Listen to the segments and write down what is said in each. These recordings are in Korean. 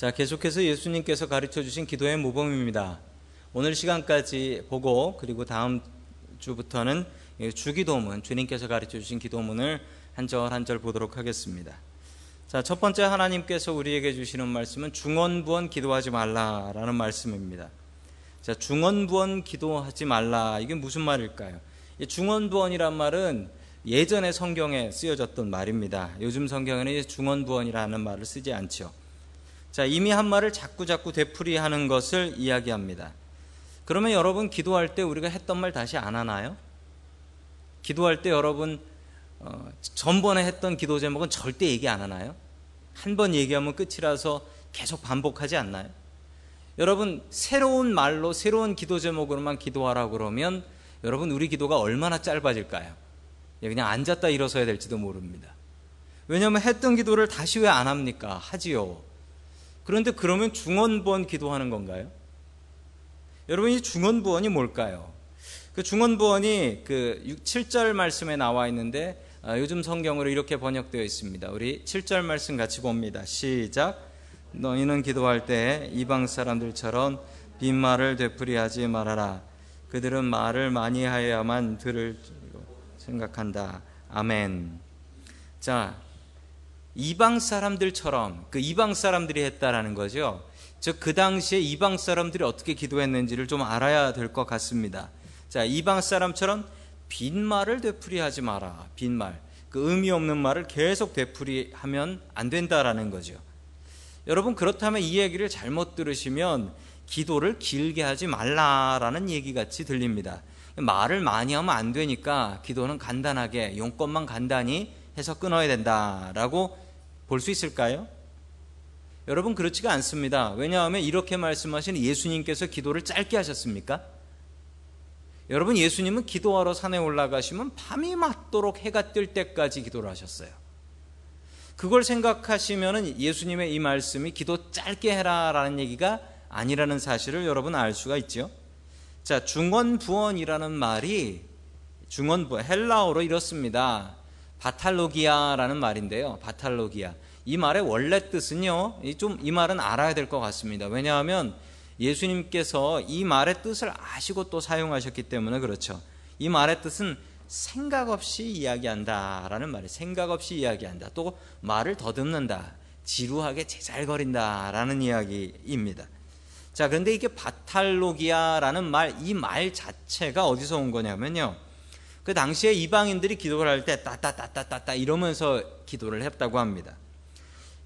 자, 계속해서 예수님께서 가르쳐 주신 기도의 모범입니다. 오늘 시간까지 보고 그리고 다음 주부터는 주기도문, 주님께서 가르쳐 주신 기도문을 한 절 한 절 보도록 하겠습니다. 자, 첫 번째 하나님께서 우리에게 주시는 말씀은 중언부언 기도하지 말라라는 말씀입니다. 자, 중언부언 기도하지 말라. 이게 무슨 말일까요? 중언부언이란 말은 예전의 성경에 쓰여졌던 말입니다. 요즘 성경에는 중언부언이라는 말을 쓰지 않죠. 자, 이미 한 말을 자꾸 자꾸 되풀이하는 것을 이야기합니다. 그러면 여러분 기도할 때 우리가 했던 말 다시 안 하나요? 기도할 때 여러분 어, 전번에 했던 기도 제목은 절대 얘기 안 하나요? 한 번 얘기하면 끝이라서 계속 반복하지 않나요? 여러분 새로운 말로 새로운 기도 제목으로만 기도하라 그러면 여러분 우리 기도가 얼마나 짧아질까요? 예, 그냥 앉았다 일어서야 될지도 모릅니다. 왜냐하면 했던 기도를 다시 왜 안 합니까? 하지요. 그런데 그러면 중언부언 기도하는 건가요? 여러분 이 중언부언이 뭘까요? 그 중언부언이 그 7절 말씀에 나와 있는데 아, 요즘 성경으로 이렇게 번역되어 있습니다. 우리 7절 말씀 같이 봅니다. 시작. 너희는 기도할 때 이방 사람들처럼 빈말을 되풀이하지 말아라. 그들은 말을 많이 하여야만 들을 생각한다. 아멘. 자, 이방 사람들처럼 그 이방 사람들이 했다라는 거죠. 즉 그 당시에 이방 사람들이 어떻게 기도했는지를 좀 알아야 될 것 같습니다. 자, 이방 사람처럼 빈말을 되풀이하지 마라. 빈말. 그 의미 없는 말을 계속 되풀이하면 안 된다라는 거죠. 여러분 그렇다면 이 얘기를 잘못 들으시면 기도를 길게 하지 말라라는 얘기 같이 들립니다. 말을 많이 하면 안 되니까 기도는 간단하게 용건만 간단히 해서 끊어야 된다라고 볼 수 있을까요? 여러분 그렇지가 않습니다. 왜냐하면 이렇게 말씀하시는 예수님께서 기도를 짧게 하셨습니까? 여러분 예수님은 기도하러 산에 올라가시면 밤이 맞도록 해가 뜰 때까지 기도를 하셨어요. 그걸 생각하시면 예수님의 이 말씀이 기도 짧게 해라라는 얘기가 아니라는 사실을 여러분 알 수가 있죠. 자, 중언부언이라는 말이 중언부 헬라어로 이렇습니다. 바탈로기아라는 말인데요. 바탈로기아. 이 말의 원래 뜻은요. 좀 이 말은 알아야 될 것 같습니다. 왜냐하면 예수님께서 이 말의 뜻을 아시고 또 사용하셨기 때문에 그렇죠. 이 말의 뜻은 생각 없이 이야기한다라는 말이 생각 없이 이야기한다. 또 말을 더듬는다. 지루하게 제잘거린다라는 이야기입니다. 자, 그런데 이게 바탈로기아라는 말, 이 말 자체가 어디서 온 거냐면요. 그 당시에 이방인들이 기도를 할 때 따따따따따따 이러면서 기도를 했다고 합니다.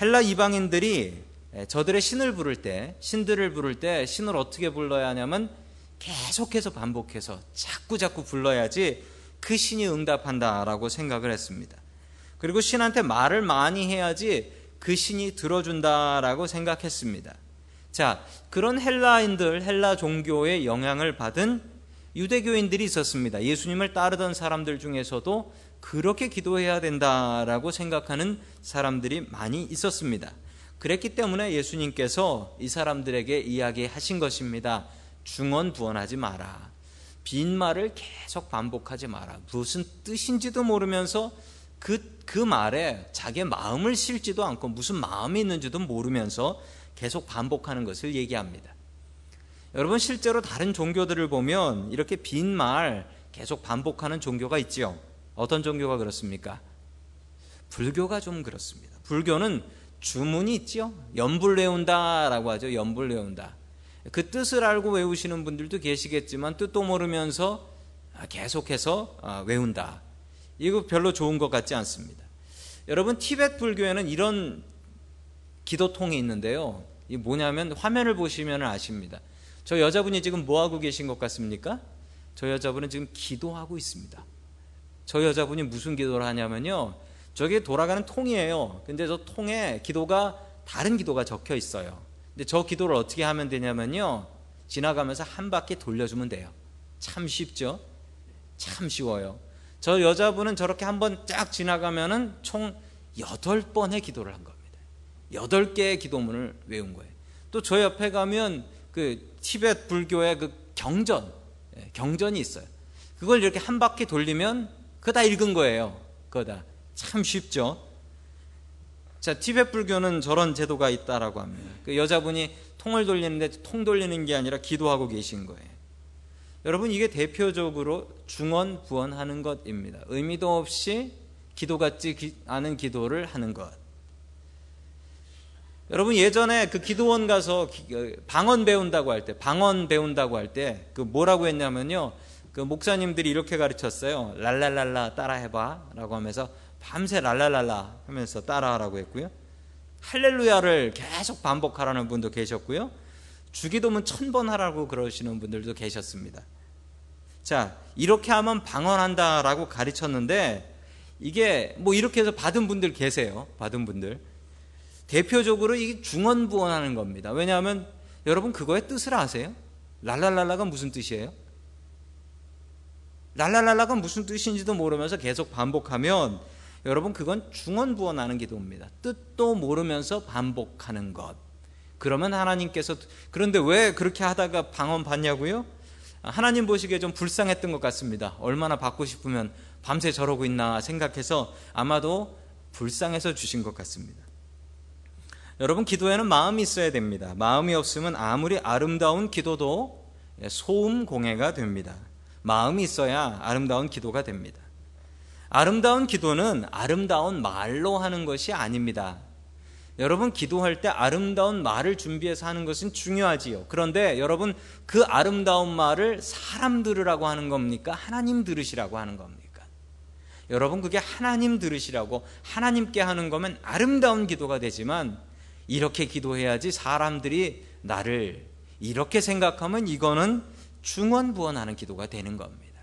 헬라 이방인들이 저들의 신을 부를 때, 신들을 부를 때 신을 어떻게 불러야 하냐면 계속해서 반복해서 자꾸 자꾸 불러야지 그 신이 응답한다라고 생각을 했습니다. 그리고 신한테 말을 많이 해야지 그 신이 들어준다라고 생각했습니다. 자, 그런 헬라인들, 헬라 종교의 영향을 받은 유대교인들이 있었습니다. 예수님을 따르던 사람들 중에서도 그렇게 기도해야 된다라고 생각하는 사람들이 많이 있었습니다. 그랬기 때문에 예수님께서 이 사람들에게 이야기하신 것입니다. 중언부언하지 마라. 빈말을 계속 반복하지 마라. 무슨 뜻인지도 모르면서 그, 그 말에 자기의 마음을 실지도 않고 무슨 마음이 있는지도 모르면서 계속 반복하는 것을 얘기합니다. 여러분 실제로 다른 종교들을 보면 이렇게 빈 말 계속 반복하는 종교가 있지요. 어떤 종교가 그렇습니까? 불교가 좀 그렇습니다. 불교는 주문이 있죠. 연불 외운다라고 하죠. 연불 외운다. 그 뜻을 알고 외우시는 분들도 계시겠지만 뜻도 모르면서 계속해서 아, 외운다. 이거 별로 좋은 것 같지 않습니다. 여러분 티베트 불교에는 이런 기도통이 있는데요. 이 뭐냐면 화면을 보시면 아십니다. 저 여자분이 지금 뭐 하고 계신 것 같습니까? 저 여자분은 지금 기도하고 있습니다. 저 여자분이 무슨 기도를 하냐면요. 저게 돌아가는 통이에요. 근데 저 통에 기도가 다른 기도가 적혀 있어요. 근데 저 기도를 어떻게 하면 되냐면요. 지나가면서 한 바퀴 돌려주면 돼요. 참 쉽죠? 참 쉬워요. 저 여자분은 저렇게 한번 쫙 지나가면은 총 8번의 기도를 한 겁니다. 여덟 개의 기도문을 외운 거예요. 또 저 옆에 가면 그 티벳 불교의 그 경전, 예, 경전이 있어요. 그걸 이렇게 한 바퀴 돌리면 그거 다 읽은 거예요. 그거 다. 참 쉽죠? 자, 티베트 불교는 저런 제도가 있다라고 합니다. 그 여자분이 통을 돌리는데 통 돌리는 게 아니라 기도하고 계신 거예요. 여러분 이게 대표적으로 중언 부언하는 것입니다. 의미도 없이 기도 같지 않은 기도를 하는 것. 여러분 예전에 그 기도원 가서 어, 방언 배운다고 할 때, 방언 배운다고 할 때 그 뭐라고 했냐면요. 그 목사님들이 이렇게 가르쳤어요. 랄랄랄라 따라 해 봐라고 하면서 밤새 랄랄랄라 하면서 따라하라고 했고요. 할렐루야를 계속 반복하라는 분도 계셨고요. 주기도문 천 번 하라고 그러시는 분들도 계셨습니다. 자, 이렇게 하면 방언한다라고 가르쳤는데 이게 뭐 이렇게 해서 받은 분들 계세요. 받은 분들. 대표적으로 이게 중언부언하는 겁니다. 왜냐하면 여러분 그거의 뜻을 아세요? 랄랄랄라가 무슨 뜻이에요? 랄랄랄라가 무슨 뜻인지도 모르면서 계속 반복하면 여러분 그건 중언부언하는 기도입니다. 뜻도 모르면서 반복하는 것. 그러면 하나님께서 그런데 왜 그렇게 하다가 방언 받냐고요? 하나님 보시기에 좀 불쌍했던 것 같습니다. 얼마나 받고 싶으면 밤새 저러고 있나 생각해서 아마도 불쌍해서 주신 것 같습니다. 여러분 기도에는 마음이 있어야 됩니다. 마음이 없으면 아무리 아름다운 기도도 소음 공해가 됩니다. 마음이 있어야 아름다운 기도가 됩니다. 아름다운 기도는 아름다운 말로 하는 것이 아닙니다. 여러분 기도할 때 아름다운 말을 준비해서 하는 것은 중요하지요. 그런데 여러분 그 아름다운 말을 사람 들으라고 하는 겁니까? 하나님 들으시라고 하는 겁니까? 여러분 그게 하나님 들으시라고 하나님께 하는 거면 아름다운 기도가 되지만 이렇게 기도해야지 사람들이 나를 이렇게 생각하면 이거는 중언부언하는 기도가 되는 겁니다.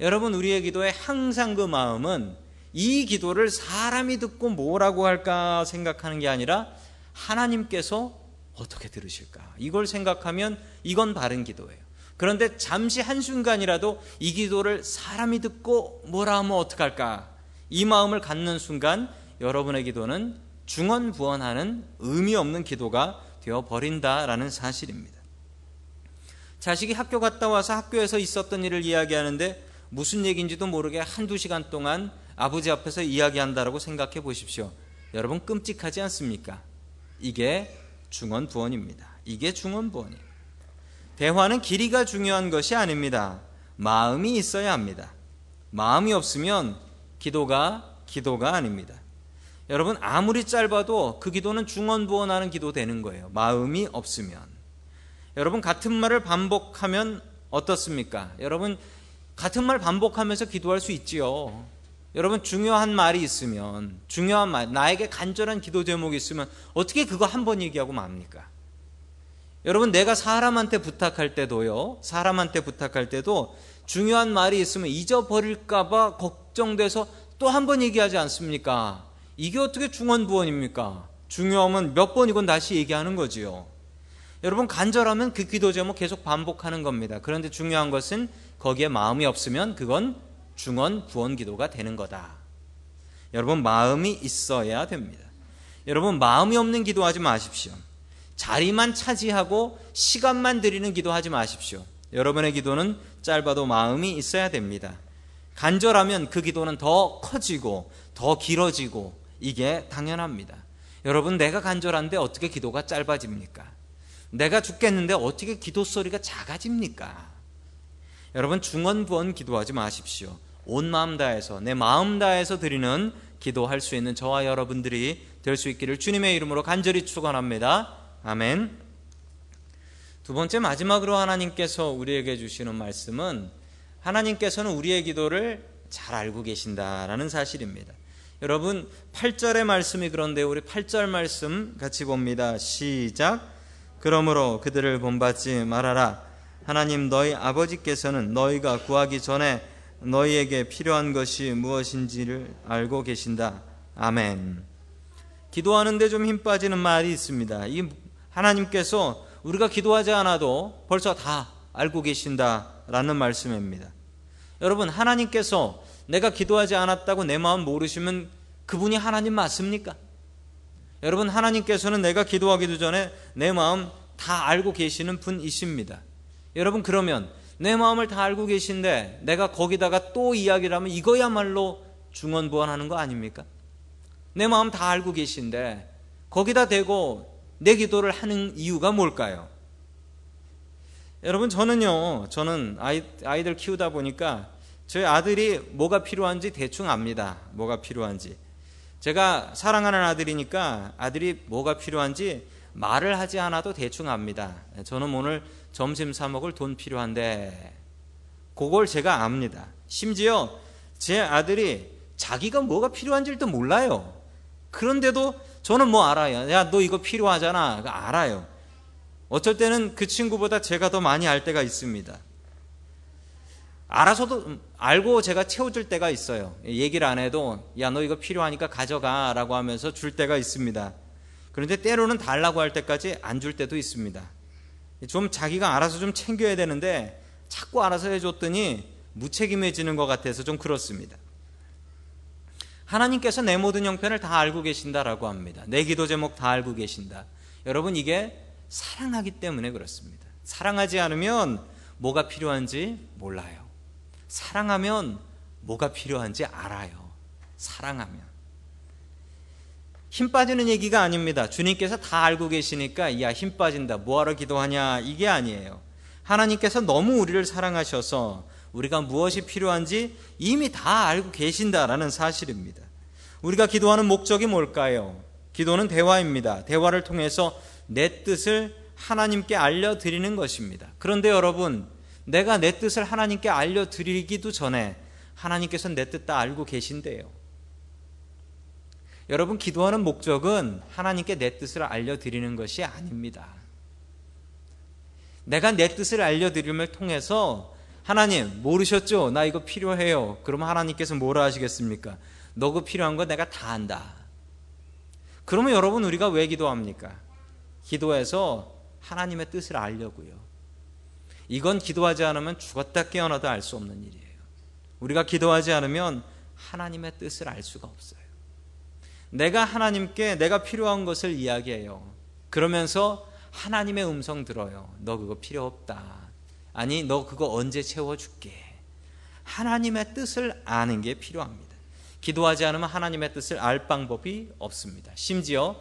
여러분 우리의 기도에 항상 그 마음은 이 기도를 사람이 듣고 뭐라고 할까 생각하는 게 아니라 하나님께서 어떻게 들으실까? 이걸 생각하면 이건 바른 기도예요. 그런데 잠시 한순간이라도 이 기도를 사람이 듣고 뭐라 하면 어떡할까? 이 마음을 갖는 순간 여러분의 기도는 중언부언하는 의미 없는 기도가 되어 버린다라는 사실입니다. 자식이 학교 갔다 와서 학교에서 있었던 일을 이야기하는데 무슨 얘기인지도 모르게 한두 시간 동안 아버지 앞에서 이야기한다라고 생각해 보십시오. 여러분 끔찍하지 않습니까? 이게 중언부언입니다. 이게 중언부언이에요. 대화는 길이가 중요한 것이 아닙니다. 마음이 있어야 합니다. 마음이 없으면 기도가 기도가 아닙니다. 여러분 아무리 짧아도 그 기도는 중언부언하는 기도 되는 거예요. 마음이 없으면. 여러분 같은 말을 반복하면 어떻습니까? 여러분 같은 말 반복하면서 기도할 수 있지요. 여러분 중요한 말이 있으면 중요한 말 나에게 간절한 기도 제목이 있으면 어떻게 그거 한 번 얘기하고 맙니까? 여러분 내가 사람한테 부탁할 때도요. 사람한테 부탁할 때도 중요한 말이 있으면 잊어버릴까 봐 걱정돼서 또 한 번 얘기하지 않습니까? 이게 어떻게 중언부언입니까? 중요하면 몇 번이건 다시 얘기하는 거지요. 여러분 간절하면 그 기도 제목 계속 반복하는 겁니다. 그런데 중요한 것은 거기에 마음이 없으면 그건 중언 부언 기도가 되는 거다. 여러분 마음이 있어야 됩니다. 여러분 마음이 없는 기도하지 마십시오. 자리만 차지하고 시간만 드리는 기도하지 마십시오. 여러분의 기도는 짧아도 마음이 있어야 됩니다. 간절하면 그 기도는 더 커지고 더 길어지고 이게 당연합니다. 여러분 내가 간절한데 어떻게 기도가 짧아집니까? 내가 죽겠는데 어떻게 기도 소리가 작아집니까? 여러분 중언부언 기도하지 마십시오. 온 마음 다해서 내 마음 다해서 드리는 기도할 수 있는 저와 여러분들이 될 수 있기를 주님의 이름으로 간절히 축원합니다. 아멘. 두 번째 마지막으로 하나님께서 우리에게 주시는 말씀은 하나님께서는 우리의 기도를 잘 알고 계신다라는 사실입니다. 여러분 8절의 말씀이 그런데 우리 8절 말씀 같이 봅니다. 시작. 그러므로 그들을 본받지 말아라. 하나님 너희 아버지께서는 너희가 구하기 전에 너희에게 필요한 것이 무엇인지를 알고 계신다. 아멘. 기도하는데 좀 힘 빠지는 말이 있습니다. 이 하나님께서 우리가 기도하지 않아도 벌써 다 알고 계신다라는 말씀입니다. 여러분, 하나님께서 내가 기도하지 않았다고 내 마음 모르시면 그분이 하나님 맞습니까? 여러분, 하나님께서는 내가 기도하기도 전에 내 마음 다 알고 계시는 분이십니다. 여러분, 그러면 내 마음을 다 알고 계신데 내가 거기다가 또 이야기를 하면 이거야말로 중언부언하는 거 아닙니까? 내 마음 다 알고 계신데 거기다 대고 내 기도를 하는 이유가 뭘까요? 여러분 저는요 저는 아이, 아이들 키우다 보니까 저희 아들이 뭐가 필요한지 대충 압니다. 뭐가 필요한지. 제가 사랑하는 아들이니까 아들이 뭐가 필요한지 말을 하지 않아도 대충 압니다. 저는 오늘 점심 사 먹을 돈 필요한데. 그걸 제가 압니다. 심지어 제 아들이 자기가 뭐가 필요한지도 몰라요. 그런데도 저는 뭐 알아요? 야 너 이거 필요하잖아. 알아요. 어쩔 때는 그 친구보다 제가 더 많이 알 때가 있습니다. 알아서도 음, 알고 제가 채워줄 때가 있어요. 얘기를 안 해도 야 너 이거 필요하니까 가져가라고 하면서 줄 때가 있습니다. 그런데 때로는 달라고 할 때까지 안 줄 때도 있습니다. 좀 자기가 알아서 좀 챙겨야 되는데 자꾸 알아서 해줬더니 무책임해지는 것 같아서 좀 그렇습니다. 하나님께서 내 모든 형편을 다 알고 계신다라고 합니다. 내 기도 제목 다 알고 계신다. 여러분 이게 사랑하기 때문에 그렇습니다. 사랑하지 않으면 뭐가 필요한지 몰라요. 사랑하면 뭐가 필요한지 알아요. 사랑하면. 힘 빠지는 얘기가 아닙니다. 주님께서 다 알고 계시니까, 야, 힘 빠진다. 뭐하러 기도하냐? 이게 아니에요. 하나님께서 너무 우리를 사랑하셔서 우리가 무엇이 필요한지 이미 다 알고 계신다라는 사실입니다. 우리가 기도하는 목적이 뭘까요? 기도는 대화입니다. 대화를 통해서 내 뜻을 하나님께 알려드리는 것입니다. 그런데 여러분, 내가 내 뜻을 하나님께 알려드리기도 전에 하나님께서 내뜻 다 알고 계신데요. 여러분, 기도하는 목적은 하나님께 내 뜻을 알려드리는 것이 아닙니다. 내가 내 뜻을 알려드림을 통해서 하나님, 모르셨죠? 나 이거 필요해요. 그러면 하나님께서 뭐라 하시겠습니까? 너그 필요한 거 내가 다 안다. 그러면 여러분, 우리가 왜 기도합니까? 기도해서 하나님의 뜻을 알려고요. 이건 기도하지 않으면 죽었다 깨어나도 알 수 없는 일이에요. 우리가 기도하지 않으면 하나님의 뜻을 알 수가 없어요. 내가 하나님께 내가 필요한 것을 이야기해요. 그러면서 하나님의 음성 들어요. 너 그거 필요 없다. 아니, 너 그거 언제 채워줄게. 하나님의 뜻을 아는 게 필요합니다. 기도하지 않으면 하나님의 뜻을 알 방법이 없습니다. 심지어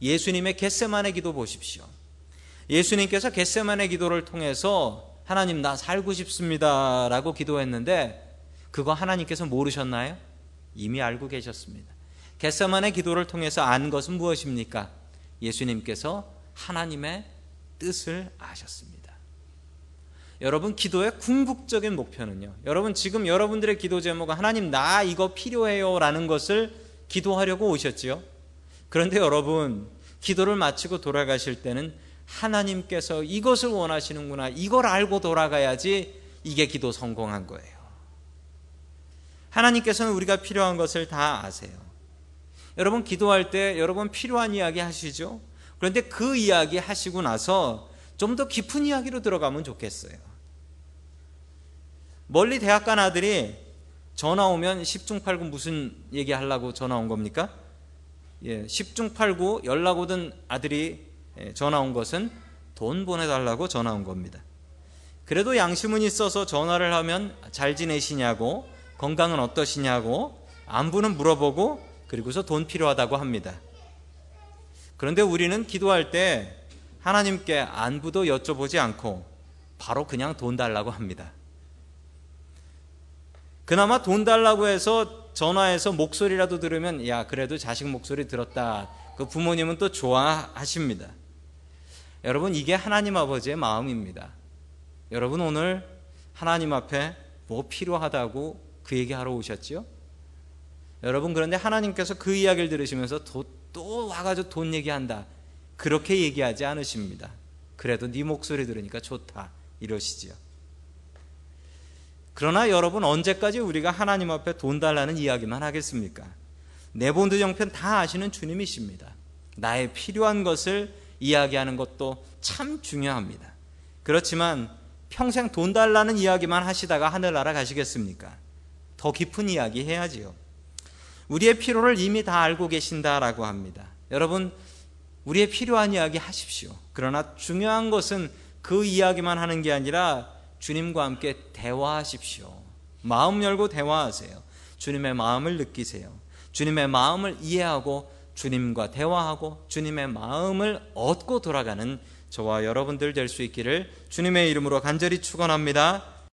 예수님의 겟세만의 기도 보십시오. 예수님께서 겟세만의 기도를 통해서 하나님 나 살고 싶습니다라고 기도했는데 그거 하나님께서 모르셨나요? 이미 알고 계셨습니다. 겟세만의 기도를 통해서 안 것은 무엇입니까? 예수님께서 하나님의 뜻을 아셨습니다. 여러분 기도의 궁극적인 목표는요. 여러분 지금 여러분들의 기도 제목은 하나님 나 이거 필요해요라는 것을 기도하려고 오셨지요. 그런데 여러분, 기도를 마치고 돌아가실 때는 하나님께서 이것을 원하시는구나. 이걸 알고 돌아가야지 이게 기도 성공한 거예요. 하나님께서는 우리가 필요한 것을 다 아세요. 여러분, 기도할 때 여러분 필요한 이야기 하시죠? 그런데 그 이야기 하시고 나서 좀 더 깊은 이야기로 들어가면 좋겠어요. 멀리 대학 간 아들이 전화 오면 10중 8구 무슨 얘기 하려고 전화 온 겁니까? 예, 10중 8구 연락 오던 아들이 예, 전화 온 것은 돈 보내달라고 전화 온 겁니다. 그래도 양심은 있어서 전화를 하면 잘 지내시냐고 건강은 어떠시냐고 안부는 물어보고 그리고서 돈 필요하다고 합니다. 그런데 우리는 기도할 때 하나님께 안부도 여쭤보지 않고 바로 그냥 돈 달라고 합니다. 그나마 돈 달라고 해서 전화해서 목소리라도 들으면 야 그래도 자식 목소리 들었다. 그 부모님은 또 좋아하십니다. 여러분 이게 하나님 아버지의 마음입니다. 여러분 오늘 하나님 앞에 뭐 필요하다고 그 얘기하러 오셨죠? 여러분 그런데 하나님께서 그 이야기를 들으시면서 또, 또 와가지고 돈 얘기한다. 그렇게 얘기하지 않으십니다. 그래도 네 목소리 들으니까 좋다 이러시지요. 그러나 여러분 언제까지 우리가 하나님 앞에 돈 달라는 이야기만 하겠습니까? 내본드 형편 다 아시는 주님이십니다. 나의 필요한 것을 이야기하는 것도 참 중요합니다. 그렇지만 평생 돈 달라는 이야기만 하시다가 하늘나라 가시겠습니까? 더 깊은 이야기 해야지요. 우리의 필요를 이미 다 알고 계신다라고 합니다. 여러분, 우리의 필요한 이야기 하십시오. 그러나 중요한 것은 그 이야기만 하는 게 아니라 주님과 함께 대화하십시오. 마음 열고 대화하세요. 주님의 마음을 느끼세요. 주님의 마음을 이해하고 주님과 대화하고 주님의 마음을 얻고 돌아가는 저와 여러분들 될 수 있기를 주님의 이름으로 간절히 축원합니다.